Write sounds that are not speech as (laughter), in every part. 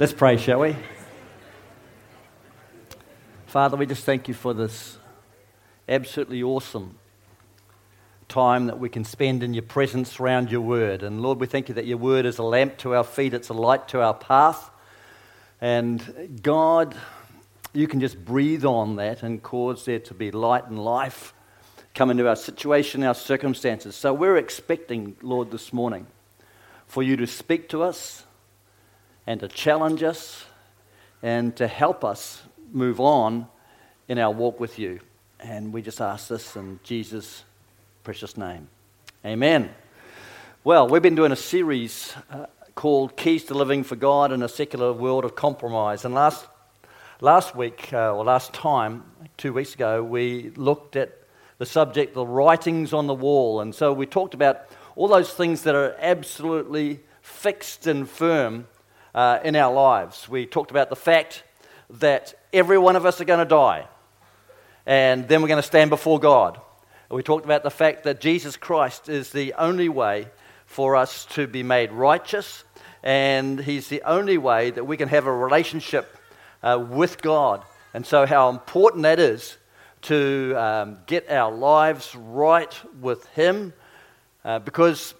Let's pray, shall we? Father, we just thank you for this absolutely awesome time that we can spend in your presence around your word. And Lord, we thank you that your word is a lamp to our feet, it's a light to our path. And God, you can just breathe on that and cause there to be light and life come into our situation, our circumstances. So we're expecting, Lord, this morning for you to speak to us and to challenge us and to help us move on in our walk with you. And we just ask this in Jesus' precious name. Amen. Well, we've been doing a series uh, called Keys to Living for God in a Secular World of Compromise. And last, last week, uh, or last time, two weeks ago, we looked at the subject, the writings on the wall. And so we talked about all those things that are absolutely fixed and firm uh, in our lives. We talked about the fact that every one of us are going to die, and then we're going to stand before God. We talked about the fact that Jesus Christ is the only way for us to be made righteous, and He's the only way that we can have a relationship uh, with God. And so, how important that is to um, get our lives right with Him, uh, because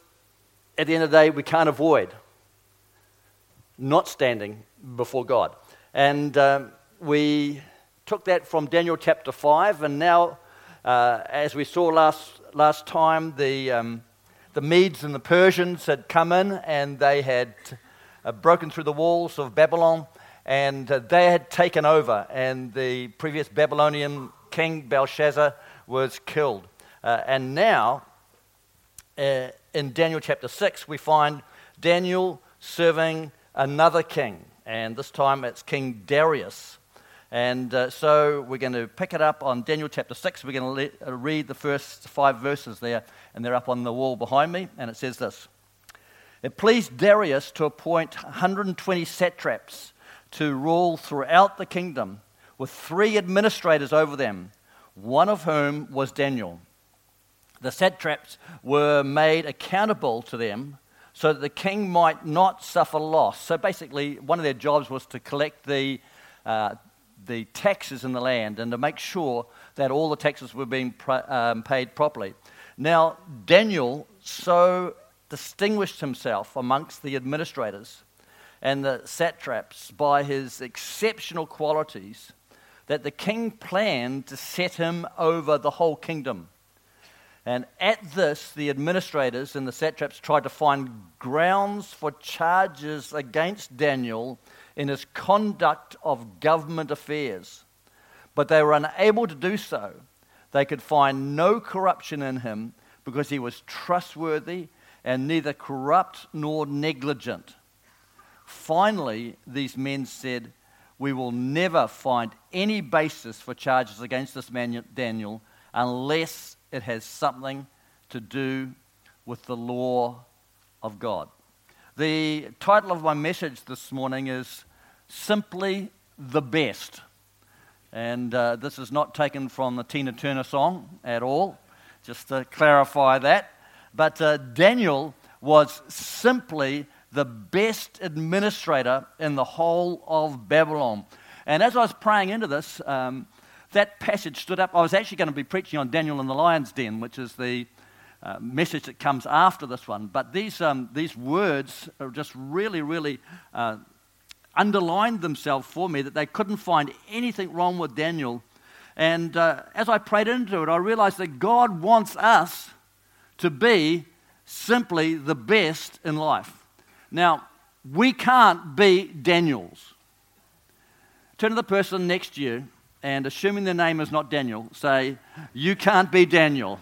at the end of the day, we can't avoid not standing before God. And um, we took that from Daniel chapter 5, and now, uh, as we saw last, last time, the, um, the Medes and the Persians had come in and they had uh, broken through the walls of Babylon and uh, they had taken over, and the previous Babylonian king Belshazzar was killed. Uh, and now, uh, in Daniel chapter 6, we find Daniel serving another king, and this time it's King Darius. And uh, so we're going to pick it up on Daniel chapter 6. We're going to le- uh, read the first five verses there, and they're up on the wall behind me. And it says this It pleased Darius to appoint 120 satraps to rule throughout the kingdom, with three administrators over them, one of whom was Daniel. The satraps were made accountable to them so that the king might not suffer loss. So basically, one of their jobs was to collect the, uh, the taxes in the land and to make sure that all the taxes were being um, paid properly. Now, Daniel so distinguished himself amongst the administrators and the satraps by his exceptional qualities that the king planned to set him over the whole kingdom. And at this, the administrators and the satraps tried to find grounds for charges against Daniel in his conduct of government affairs. But they were unable to do so. They could find no corruption in him because he was trustworthy and neither corrupt nor negligent. Finally, these men said, We will never find any basis for charges against this man Daniel unless it has something to do with the law of God. The title of my message this morning is Simply the Best. And uh, this is not taken from the Tina Turner song at all, just to clarify that. But uh, Daniel was simply the best administrator in the whole of Babylon. And as I was praying into this, um, that passage stood up. I was actually going to be preaching on Daniel in the lion's den, which is the uh, message that comes after this one. But these, um, these words are just really, really uh, underlined themselves for me that they couldn't find anything wrong with Daniel. And uh, as I prayed into it, I realized that God wants us to be simply the best in life. Now, we can't be Daniels. Turn to the person next to you and assuming their name is not Daniel, say, You can't be Daniel.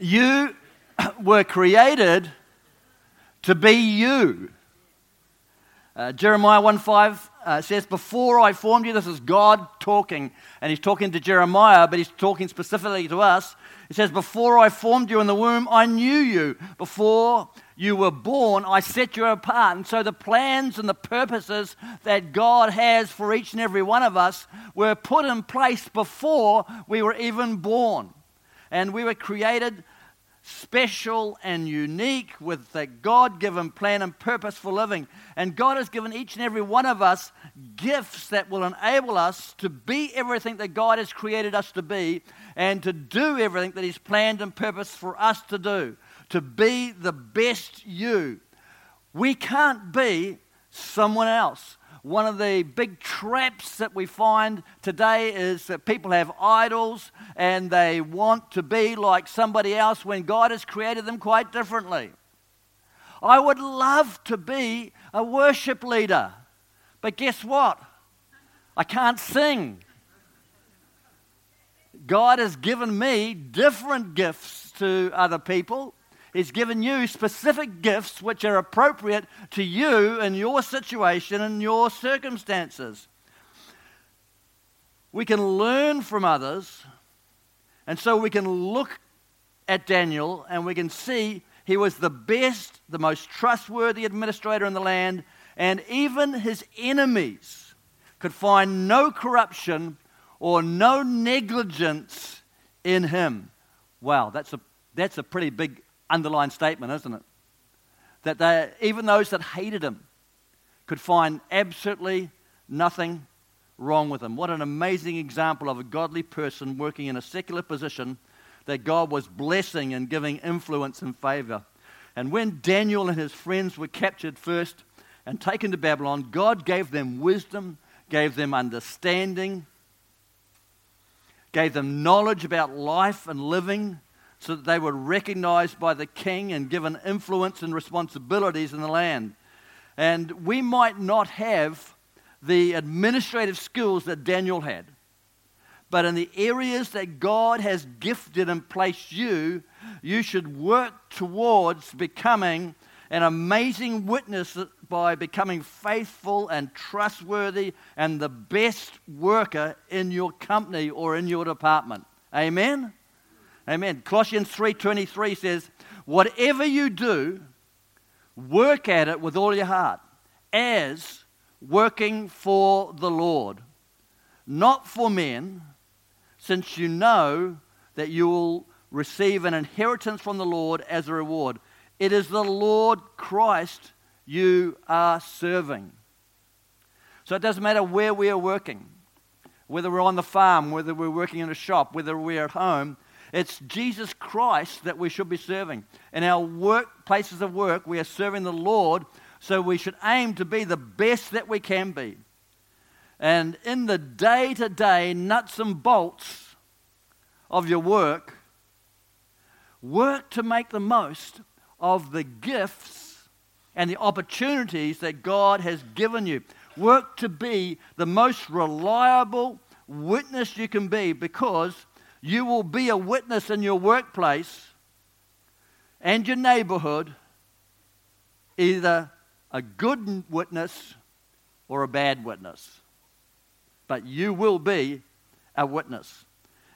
you (clears throat) were created to be you. Uh, Jeremiah 1 5 uh, says, Before I formed you, this is God talking, and he's talking to Jeremiah, but he's talking specifically to us. He says, Before I formed you in the womb, I knew you. Before you were born, I set you apart. And so the plans and the purposes that God has for each and every one of us were put in place before we were even born. And we were created special and unique with the God given plan and purpose for living. And God has given each and every one of us gifts that will enable us to be everything that God has created us to be and to do everything that He's planned and purposed for us to do, to be the best you. We can't be someone else. One of the big traps that we find today is that people have idols and they want to be like somebody else when God has created them quite differently. I would love to be a worship leader, but guess what? I can't sing. God has given me different gifts to other people. He's given you specific gifts which are appropriate to you and your situation and your circumstances. We can learn from others, and so we can look at Daniel and we can see he was the best, the most trustworthy administrator in the land, and even his enemies could find no corruption or no negligence in him. Wow, that's a, that's a pretty big underlined statement, isn't it? That they, even those that hated him could find absolutely nothing wrong with him. What an amazing example of a godly person working in a secular position that God was blessing and giving influence and favor. And when Daniel and his friends were captured first and taken to Babylon, God gave them wisdom, gave them understanding, gave them knowledge about life and living, so that they were recognized by the king and given influence and responsibilities in the land. And we might not have the administrative skills that Daniel had, but in the areas that God has gifted and placed you, you should work towards becoming an amazing witness by becoming faithful and trustworthy and the best worker in your company or in your department. Amen? Amen. Colossians 3:23 says, "Whatever you do, work at it with all your heart, as working for the Lord, not for men, since you know that you will receive an inheritance from the Lord as a reward. It is the Lord Christ you are serving." So it doesn't matter where we are working, whether we're on the farm, whether we're working in a shop, whether we're at home, it's Jesus Christ that we should be serving. In our work places of work, we are serving the Lord, so we should aim to be the best that we can be. And in the day to day nuts and bolts of your work, work to make the most of the gifts and the opportunities that God has given you. Work to be the most reliable witness you can be because you will be a witness in your workplace and your neighborhood, either a good witness or a bad witness. But you will be a witness.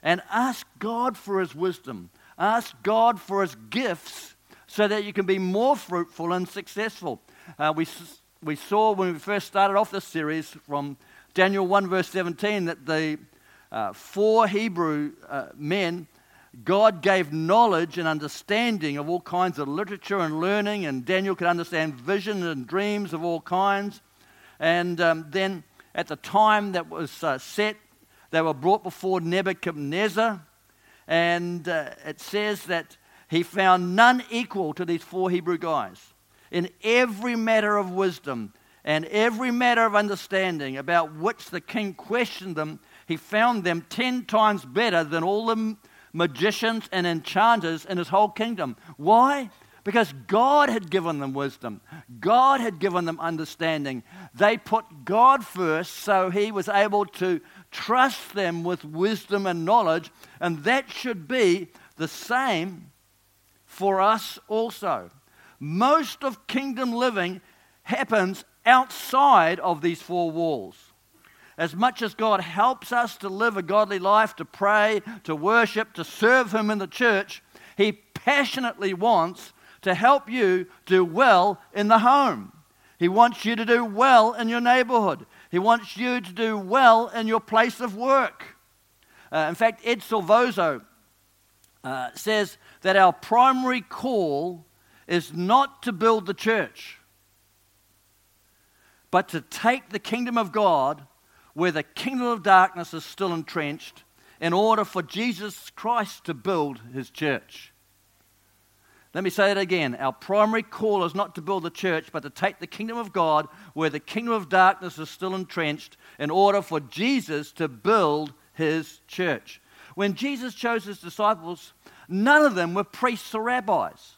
And ask God for His wisdom, ask God for His gifts so that you can be more fruitful and successful. Uh, we, we saw when we first started off this series from Daniel 1, verse 17, that the uh, four Hebrew uh, men, God gave knowledge and understanding of all kinds of literature and learning, and Daniel could understand vision and dreams of all kinds. And um, then at the time that was uh, set, they were brought before Nebuchadnezzar, and uh, it says that he found none equal to these four Hebrew guys in every matter of wisdom and every matter of understanding about which the king questioned them he found them ten times better than all the magicians and enchanters in his whole kingdom. Why? Because God had given them wisdom. God had given them understanding. They put God first, so he was able to trust them with wisdom and knowledge. And that should be the same for us also. Most of kingdom living happens outside of these four walls. As much as God helps us to live a godly life, to pray, to worship, to serve Him in the church, He passionately wants to help you do well in the home. He wants you to do well in your neighborhood. He wants you to do well in your place of work. Uh, in fact, Ed Silvoso uh, says that our primary call is not to build the church, but to take the kingdom of God where the kingdom of darkness is still entrenched in order for Jesus Christ to build his church. Let me say it again. Our primary call is not to build the church, but to take the kingdom of God where the kingdom of darkness is still entrenched in order for Jesus to build his church. When Jesus chose his disciples, none of them were priests or rabbis.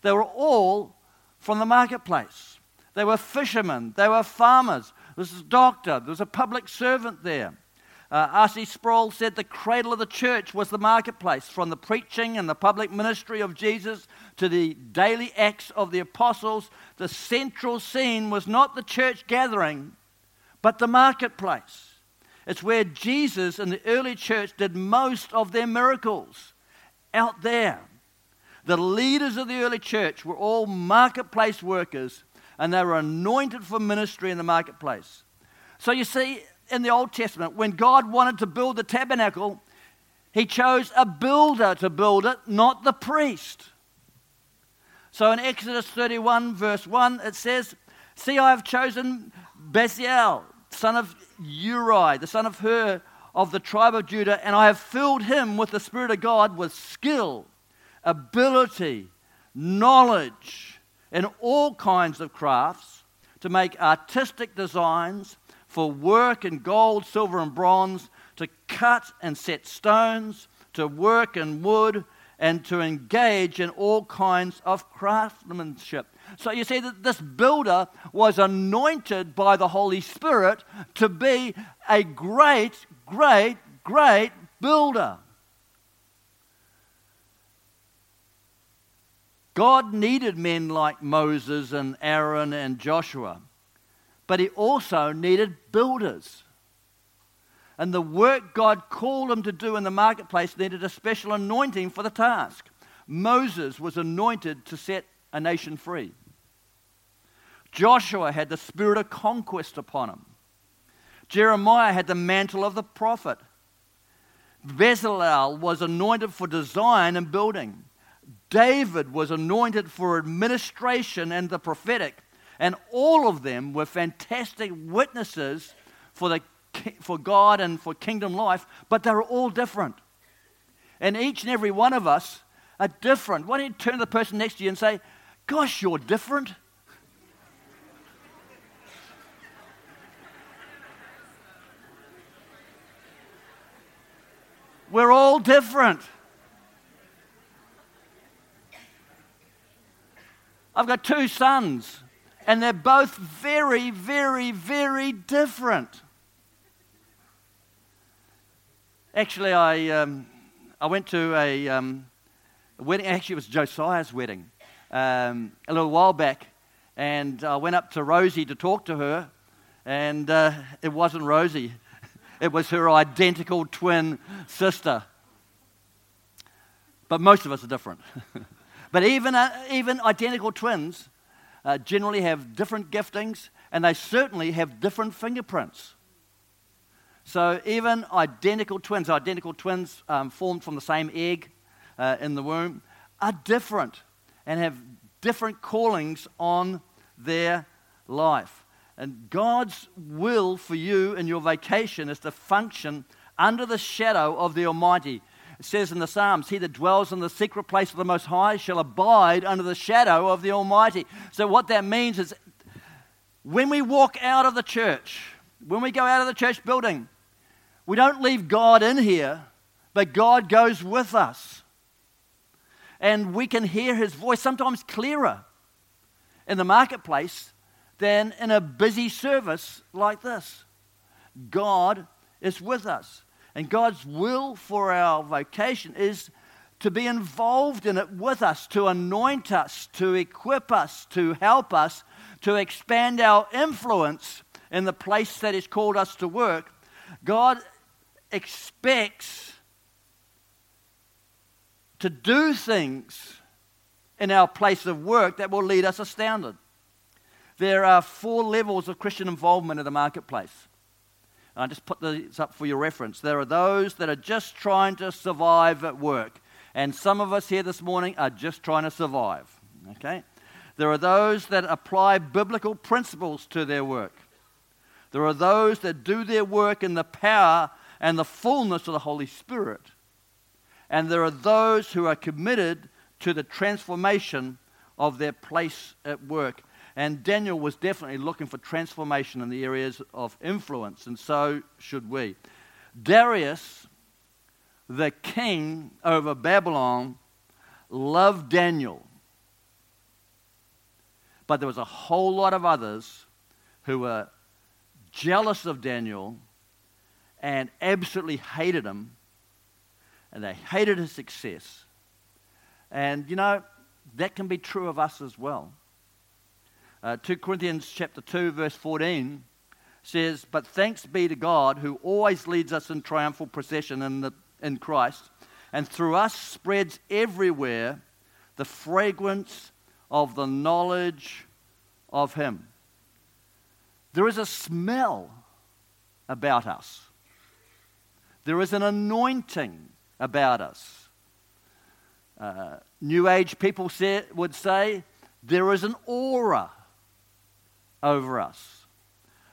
They were all from the marketplace. They were fishermen, they were farmers. There was a doctor, there was a public servant there. Uh, R.C. Sproul said the cradle of the church was the marketplace, from the preaching and the public ministry of Jesus to the daily acts of the apostles. The central scene was not the church gathering, but the marketplace. It's where Jesus and the early church did most of their miracles, out there. The leaders of the early church were all marketplace workers, and they were anointed for ministry in the marketplace. So you see, in the Old Testament, when God wanted to build the tabernacle, he chose a builder to build it, not the priest. So in Exodus 31, verse 1, it says, See, I have chosen Bezalel, son of Uri, the son of Hur of the tribe of Judah, and I have filled him with the Spirit of God with skill, ability, knowledge, in all kinds of crafts to make artistic designs for work in gold, silver, and bronze, to cut and set stones, to work in wood, and to engage in all kinds of craftsmanship. So you see that this builder was anointed by the Holy Spirit to be a great, great, great builder. God needed men like Moses and Aaron and Joshua but he also needed builders. And the work God called him to do in the marketplace needed a special anointing for the task. Moses was anointed to set a nation free. Joshua had the spirit of conquest upon him. Jeremiah had the mantle of the prophet. Bezalel was anointed for design and building. David was anointed for administration and the prophetic. And all of them were fantastic witnesses for, the, for God and for kingdom life, but they were all different. And each and every one of us are different. Why don't you turn to the person next to you and say, Gosh, you're different? We're all different. I've got two sons. And they're both very, very, very different. Actually, I, um, I went to a, um, a, wedding, actually, it was Josiah's wedding um, a little while back. And I went up to Rosie to talk to her, and uh, it wasn't Rosie, (laughs) it was her identical twin sister. But most of us are different. (laughs) but even, uh, even identical twins uh, generally have different giftings and they certainly have different fingerprints. So, even identical twins, identical twins um, formed from the same egg uh, in the womb, are different and have different callings on their life. And God's will for you in your vacation is to function under the shadow of the Almighty. It says in the Psalms, He that dwells in the secret place of the Most High shall abide under the shadow of the Almighty. So, what that means is when we walk out of the church, when we go out of the church building, we don't leave God in here, but God goes with us. And we can hear His voice sometimes clearer in the marketplace than in a busy service like this. God is with us. And God's will for our vocation is to be involved in it with us, to anoint us, to equip us, to help us, to expand our influence in the place that He's called us to work. God expects to do things in our place of work that will lead us astounded. There are four levels of Christian involvement in the marketplace. I just put these up for your reference. There are those that are just trying to survive at work. And some of us here this morning are just trying to survive. Okay? There are those that apply biblical principles to their work. There are those that do their work in the power and the fullness of the Holy Spirit. And there are those who are committed to the transformation of their place at work. And Daniel was definitely looking for transformation in the areas of influence, and so should we. Darius, the king over Babylon, loved Daniel. But there was a whole lot of others who were jealous of Daniel and absolutely hated him, and they hated his success. And you know, that can be true of us as well. Uh, 2 Corinthians chapter 2, verse 14 says, But thanks be to God who always leads us in triumphal procession in, the, in Christ, and through us spreads everywhere the fragrance of the knowledge of Him. There is a smell about us. There is an anointing about us. Uh, New Age people say, would say there is an aura over us.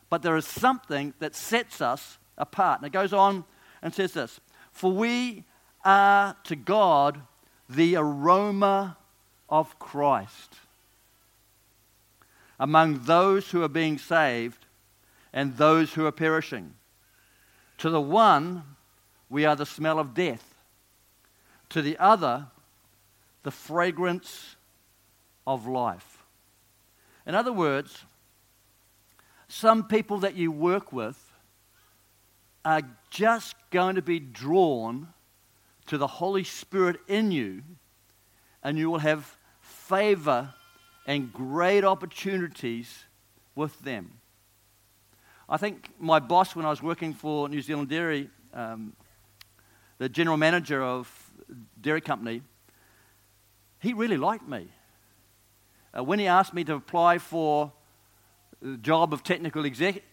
But there is something that sets us apart. And it goes on and says this For we are to God the aroma of Christ among those who are being saved and those who are perishing. To the one, we are the smell of death. To the other, the fragrance of life. In other words, some people that you work with are just going to be drawn to the Holy Spirit in you, and you will have favor and great opportunities with them. I think my boss, when I was working for New Zealand Dairy, um, the general manager of dairy company, he really liked me. Uh, when he asked me to apply for the job of technical executive,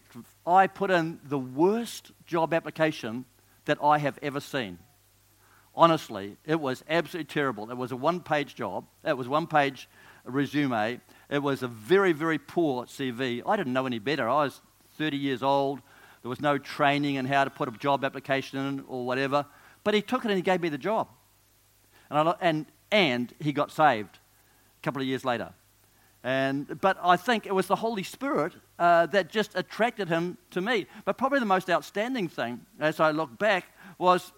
I put in the worst job application that I have ever seen. Honestly, it was absolutely terrible. It was a one page job, it was one page resume. It was a very, very poor CV. I didn't know any better. I was 30 years old. There was no training in how to put a job application in or whatever. But he took it and he gave me the job. And, I, and, and he got saved a couple of years later. And, but I think it was the Holy Spirit uh, that just attracted him to me. But probably the most outstanding thing, as I look back, was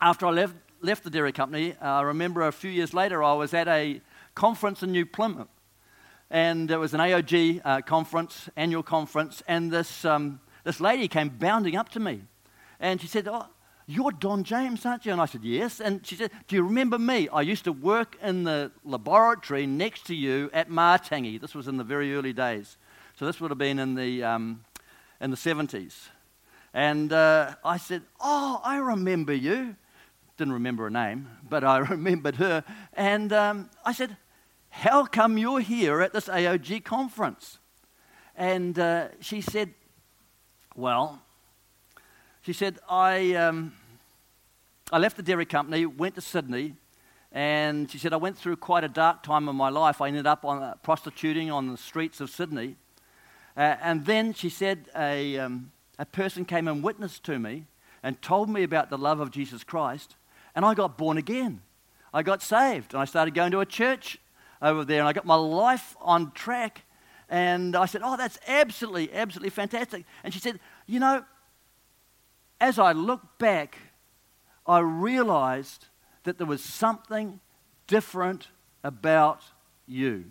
after I left, left the dairy company, uh, I remember a few years later I was at a conference in New Plymouth. And it was an AOG uh, conference, annual conference, and this, um, this lady came bounding up to me. And she said, Oh, you're Don James, aren't you? And I said, Yes. And she said, Do you remember me? I used to work in the laboratory next to you at Matangi. This was in the very early days. So this would have been in the, um, in the 70s. And uh, I said, Oh, I remember you. Didn't remember her name, but I (laughs) remembered her. And um, I said, How come you're here at this AOG conference? And uh, she said, Well, she said, I, um, I left the dairy company, went to Sydney, and she said, I went through quite a dark time in my life. I ended up on, uh, prostituting on the streets of Sydney. Uh, and then she said, a, um, a person came and witnessed to me and told me about the love of Jesus Christ, and I got born again. I got saved, and I started going to a church over there, and I got my life on track. And I said, Oh, that's absolutely, absolutely fantastic. And she said, You know, as I look back, I realized that there was something different about you.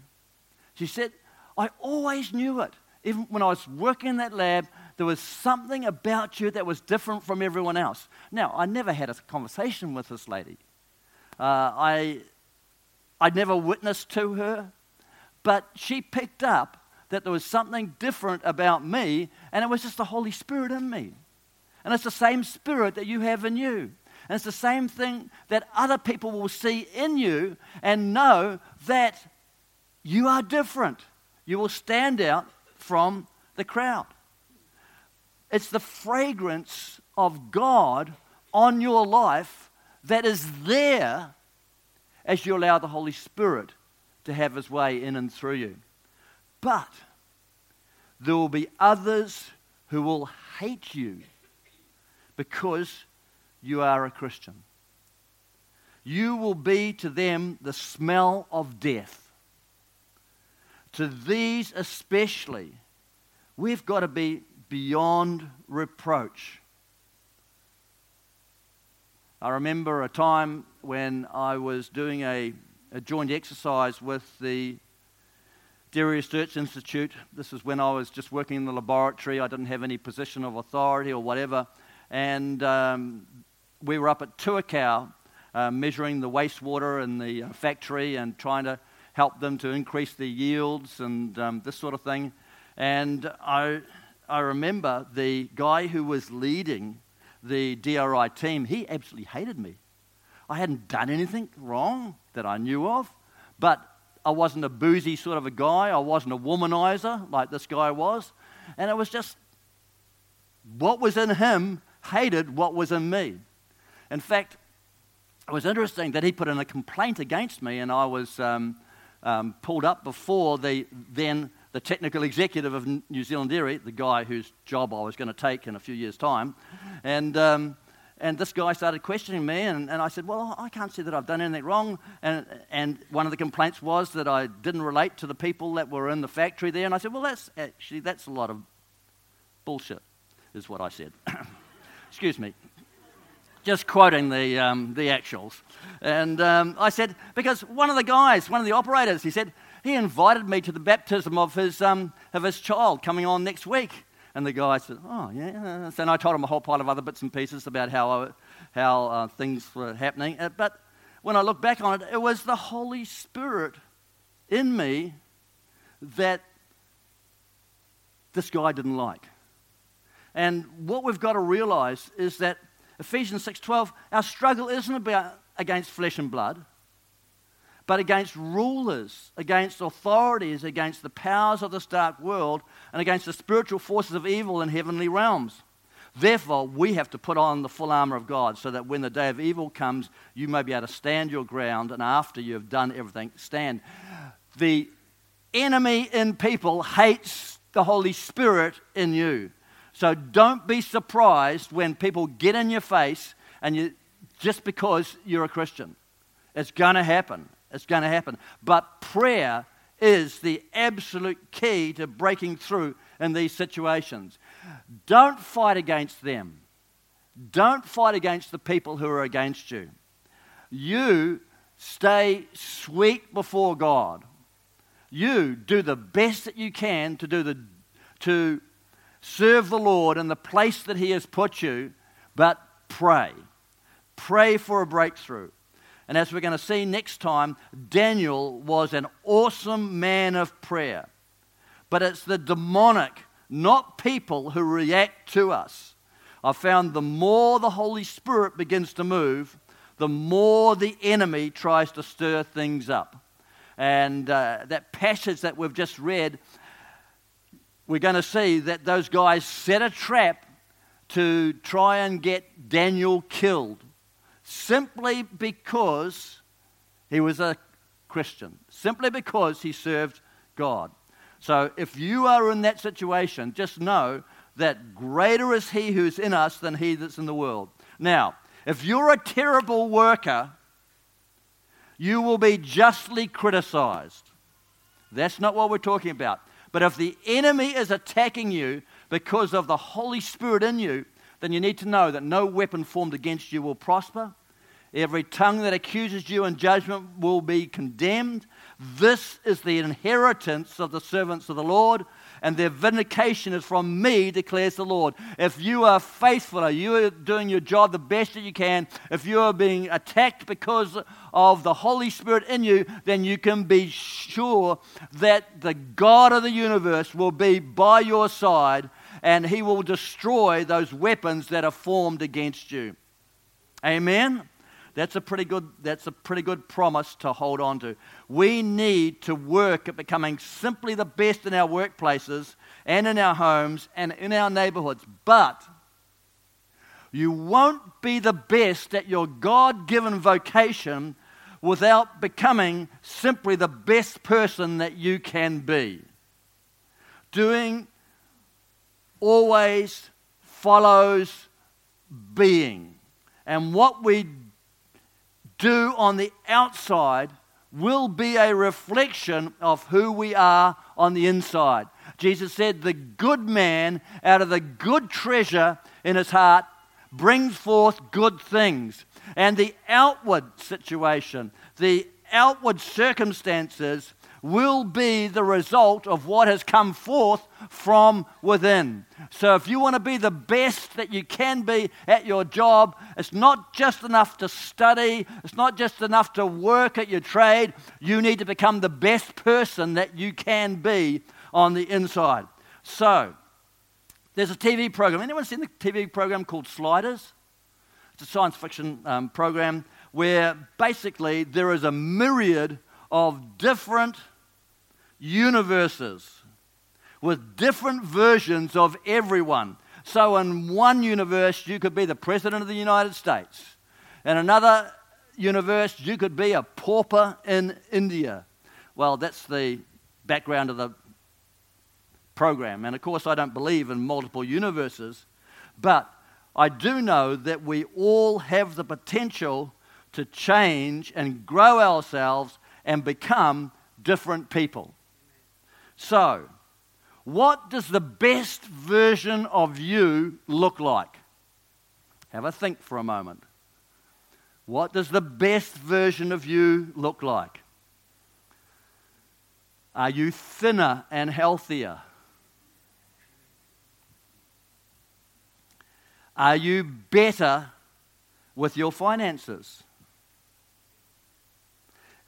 She said, I always knew it. Even when I was working in that lab, there was something about you that was different from everyone else. Now, I never had a conversation with this lady. Uh, I, I'd never witnessed to her, but she picked up that there was something different about me, and it was just the Holy Spirit in me. And it's the same spirit that you have in you. And it's the same thing that other people will see in you and know that you are different. You will stand out from the crowd. It's the fragrance of God on your life that is there as you allow the Holy Spirit to have his way in and through you. But there will be others who will hate you because you are a Christian. You will be to them the smell of death. To these especially, we've got to be beyond reproach. I remember a time when I was doing a, a joint exercise with the Dairy Research Institute. This is when I was just working in the laboratory. I didn't have any position of authority or whatever. And um, we were up at Tuakau uh, measuring the wastewater in the uh, factory and trying to help them to increase their yields and um, this sort of thing. And I, I remember the guy who was leading the DRI team, he absolutely hated me. I hadn't done anything wrong that I knew of, but I wasn't a boozy sort of a guy. I wasn't a womanizer like this guy was. And it was just what was in him hated what was in me. In fact, it was interesting that he put in a complaint against me, and I was um, um, pulled up before the then the technical executive of New Zealand Dairy, the guy whose job I was going to take in a few years' time, and. Um, and this guy started questioning me, and, and I said, Well, I can't see that I've done anything wrong. And, and one of the complaints was that I didn't relate to the people that were in the factory there. And I said, Well, that's actually, that's a lot of bullshit, is what I said. (clears throat) Excuse me just quoting the, um, the actuals. And um, I said, because one of the guys, one of the operators, he said, he invited me to the baptism of his, um, of his child coming on next week. And the guy said, oh, yeah. And I told him a whole pile of other bits and pieces about how, I, how uh, things were happening. Uh, but when I look back on it, it was the Holy Spirit in me that this guy didn't like. And what we've got to realize is that Ephesians 6:12, our struggle isn't about against flesh and blood, but against rulers, against authorities, against the powers of this dark world, and against the spiritual forces of evil in heavenly realms. Therefore, we have to put on the full armor of God so that when the day of evil comes, you may be able to stand your ground, and after you have done everything, stand. The enemy in people hates the Holy Spirit in you. So don't be surprised when people get in your face and you just because you're a Christian. It's going to happen. It's going to happen. But prayer is the absolute key to breaking through in these situations. Don't fight against them. Don't fight against the people who are against you. You stay sweet before God. You do the best that you can to do the to serve the Lord in the place that He has put you, but pray. Pray for a breakthrough. And as we're going to see next time, Daniel was an awesome man of prayer. But it's the demonic, not people, who react to us. I found the more the Holy Spirit begins to move, the more the enemy tries to stir things up. And uh, that passage that we've just read we're going to see that those guys set a trap to try and get Daniel killed simply because he was a Christian, simply because he served God. So if you are in that situation, just know that greater is he who's in us than he that's in the world. Now, if you're a terrible worker, you will be justly criticized. That's not what we're talking about. But if the enemy is attacking you because of the Holy Spirit in you, then you need to know that no weapon formed against you will prosper. Every tongue that accuses you in judgment will be condemned. This is the inheritance of the servants of the Lord, and their vindication is from me, declares the Lord. If you are faithful, you are doing your job the best that you can, if you are being attacked because of the Holy Spirit in you, then you can be sure that the God of the universe will be by your side and he will destroy those weapons that are formed against you. Amen? That's a pretty good, that's a pretty good promise to hold on to. We need to work at becoming simply the best in our workplaces and in our homes and in our neighborhoods. But you won't be the best at your God given vocation without becoming simply the best person that you can be. Doing always follows being. And what we do on the outside will be a reflection of who we are on the inside. Jesus said, The good man out of the good treasure in his heart brings forth good things. And the outward situation, the outward circumstances will be the result of what has come forth from within. So, if you want to be the best that you can be at your job, it's not just enough to study, it's not just enough to work at your trade. You need to become the best person that you can be on the inside. So, there's a TV program. Anyone seen the TV program called Sliders? It's a science fiction um, program where basically there is a myriad of different universes with different versions of everyone. So, in one universe, you could be the President of the United States. In another universe, you could be a pauper in India. Well, that's the background of the program. And of course, I don't believe in multiple universes, but I do know that we all have the potential to change and grow ourselves and become different people. So, what does the best version of you look like? Have a think for a moment. What does the best version of you look like? Are you thinner and healthier? Are you better with your finances?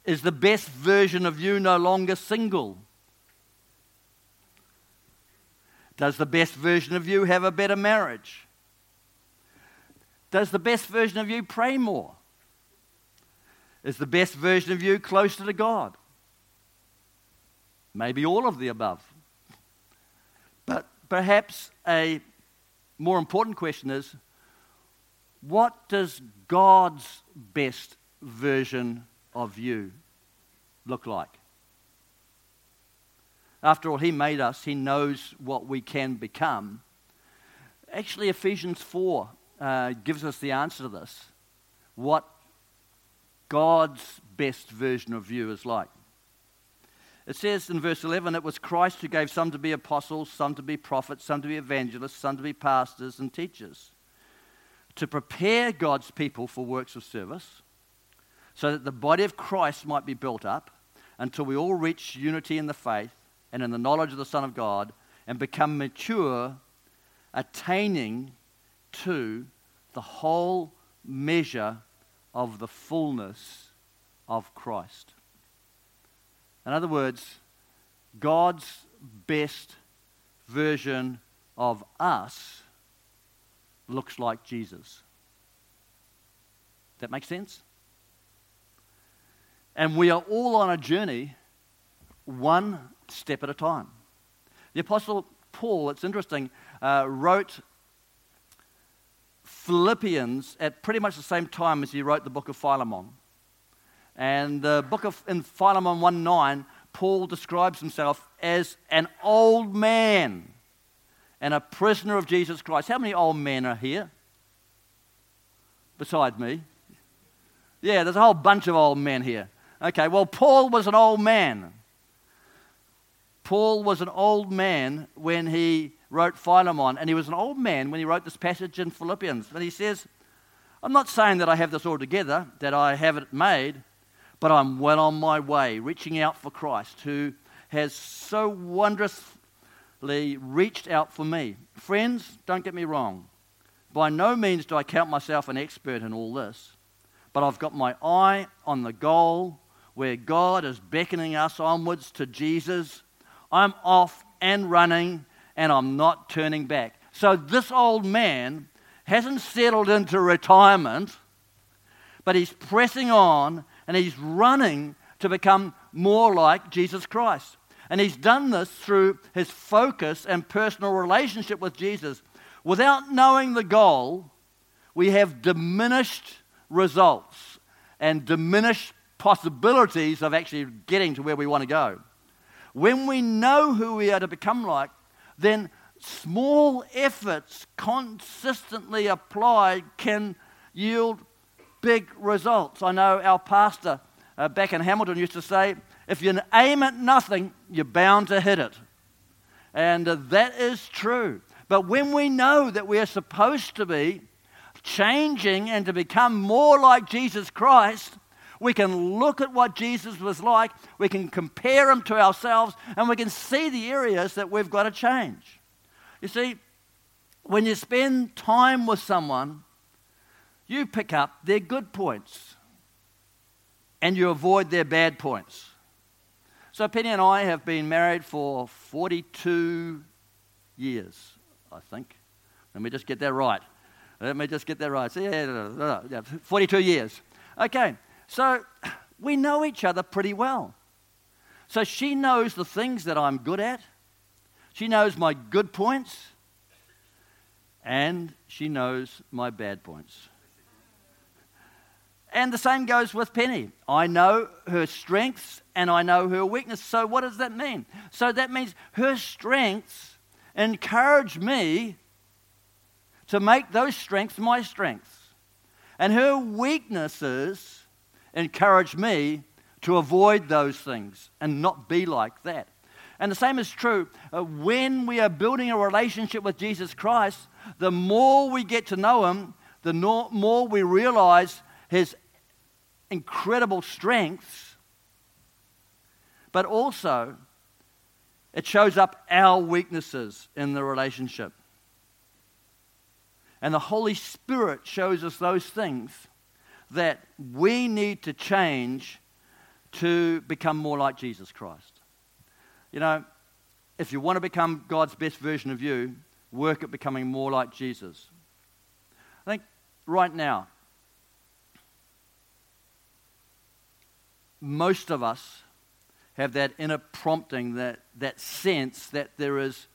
Is the best version of you no longer single? Does the best version of you have a better marriage? Does the best version of you pray more? Is the best version of you closer to God? Maybe all of the above. But perhaps a more important question is what does God's best version of you look like? After all, He made us, He knows what we can become. Actually, Ephesians 4 uh, gives us the answer to this what God's best version of you is like. It says in verse 11, it was Christ who gave some to be apostles, some to be prophets, some to be evangelists, some to be pastors and teachers, to prepare God's people for works of service, so that the body of Christ might be built up until we all reach unity in the faith and in the knowledge of the Son of God and become mature, attaining to the whole measure of the fullness of Christ. In other words, God's best version of us looks like Jesus. That makes sense? And we are all on a journey, one step at a time. The Apostle Paul, it's interesting, uh, wrote Philippians at pretty much the same time as he wrote the book of Philemon. And the book of in Philemon 1 9, Paul describes himself as an old man and a prisoner of Jesus Christ. How many old men are here? Beside me. Yeah, there's a whole bunch of old men here. Okay, well, Paul was an old man. Paul was an old man when he wrote Philemon, and he was an old man when he wrote this passage in Philippians. But he says, I'm not saying that I have this all together, that I have it made, but I'm well on my way, reaching out for Christ, who has so wondrously reached out for me. Friends, don't get me wrong. By no means do I count myself an expert in all this, but I've got my eye on the goal where God is beckoning us onwards to Jesus I'm off and running and I'm not turning back. So this old man hasn't settled into retirement, but he's pressing on and he's running to become more like Jesus Christ. And he's done this through his focus and personal relationship with Jesus. Without knowing the goal, we have diminished results and diminished possibilities of actually getting to where we want to go. When we know who we are to become like, then small efforts consistently applied can yield big results. I know our pastor uh, back in Hamilton used to say, if you aim at nothing, you're bound to hit it. And uh, that is true. But when we know that we are supposed to be changing and to become more like Jesus Christ, we can look at what Jesus was like, we can compare him to ourselves, and we can see the areas that we've got to change. You see, when you spend time with someone, you pick up their good points and you avoid their bad points. So, Penny and I have been married for 42 years, I think. Let me just get that right. Let me just get that right. Yeah, 42 years. Okay, so we know each other pretty well. So she knows the things that I'm good at, she knows my good points, and she knows my bad points. And the same goes with Penny. I know her strengths and I know her weakness. So, what does that mean? So, that means her strengths encourage me to make those strengths my strengths. And her weaknesses encourage me to avoid those things and not be like that. And the same is true uh, when we are building a relationship with Jesus Christ, the more we get to know Him, the more we realize His incredible strengths, but also it shows up our weaknesses in the relationship. And the Holy Spirit shows us those things that we need to change to become more like Jesus Christ. You know, if you want to become God's best version of you, work at becoming more like Jesus. I think right now, most of us have that inner prompting, that, that sense that there is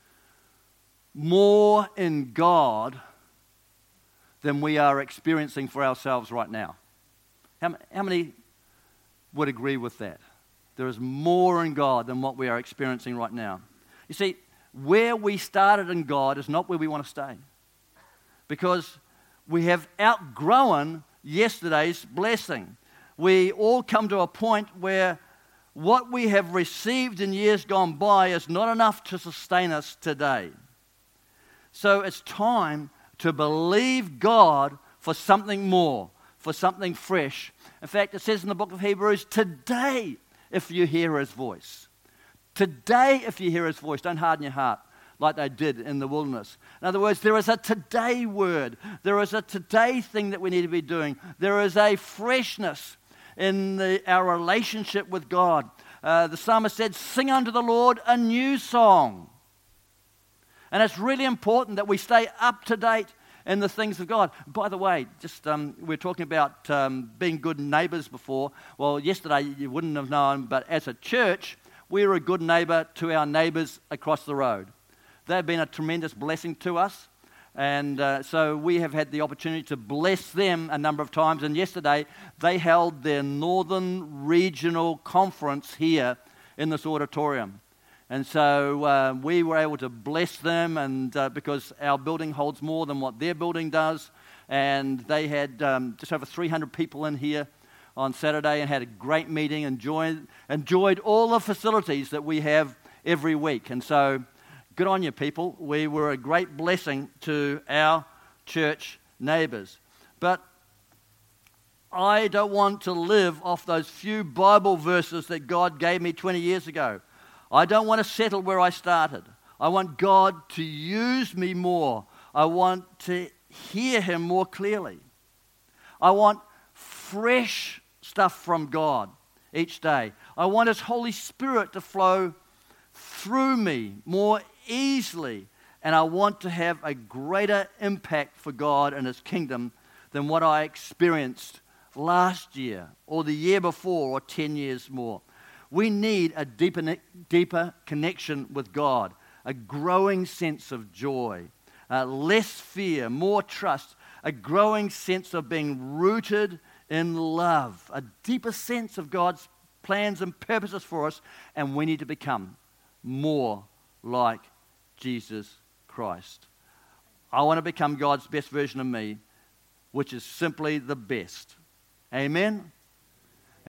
more in God than we are experiencing for ourselves right now. How, how many would agree with that? There is more in God than what we are experiencing right now. You see, where we started in God is not where we want to stay. Because we have outgrown yesterday's blessing we all come to a point where what we have received in years gone by is not enough to sustain us today. So it's time to believe God for something more, for something fresh. In fact, it says in the book of Hebrews, today, if you hear his voice. Today, if you hear his voice, don't harden your heart like they did in the wilderness. In other words, there is a today word. There is a today thing that we need to be doing. There is a freshness in the, our relationship with God. Uh, the psalmist said, Sing unto the Lord a new song. And it's really important that we stay up to date in the things of God. By the way, just um, we are talking about um, being good neighbours before. Well, yesterday you wouldn't have known, but as a church, we're a good neighbour to our neighbours across the road. They've been a tremendous blessing to us. And uh, so we have had the opportunity to bless them a number of times. And yesterday, they held their Northern Regional Conference here in this auditorium. And so uh, we were able to bless them, and uh, because our building holds more than what their building does. And they had um, just over 300 people in here on Saturday and had a great meeting, and enjoyed, enjoyed all the facilities that we have every week. And so Good on you, people. We were a great blessing to our church neighbors. But I don't want to live off those few Bible verses that God gave me 20 years ago. I don't want to settle where I started. I want God to use me more. I want to hear Him more clearly. I want fresh stuff from God each day. I want His Holy Spirit to flow through me more easily. And I want to have a greater impact for God and His kingdom than what I experienced last year or the year before or 10 years more. We need a deeper, deeper connection with God, a growing sense of joy, uh, less fear, more trust, a growing sense of being rooted in love, a deeper sense of God's plans and purposes for us, and we need to become more like Jesus Christ. I want to become God's best version of me, which is simply the best. Amen?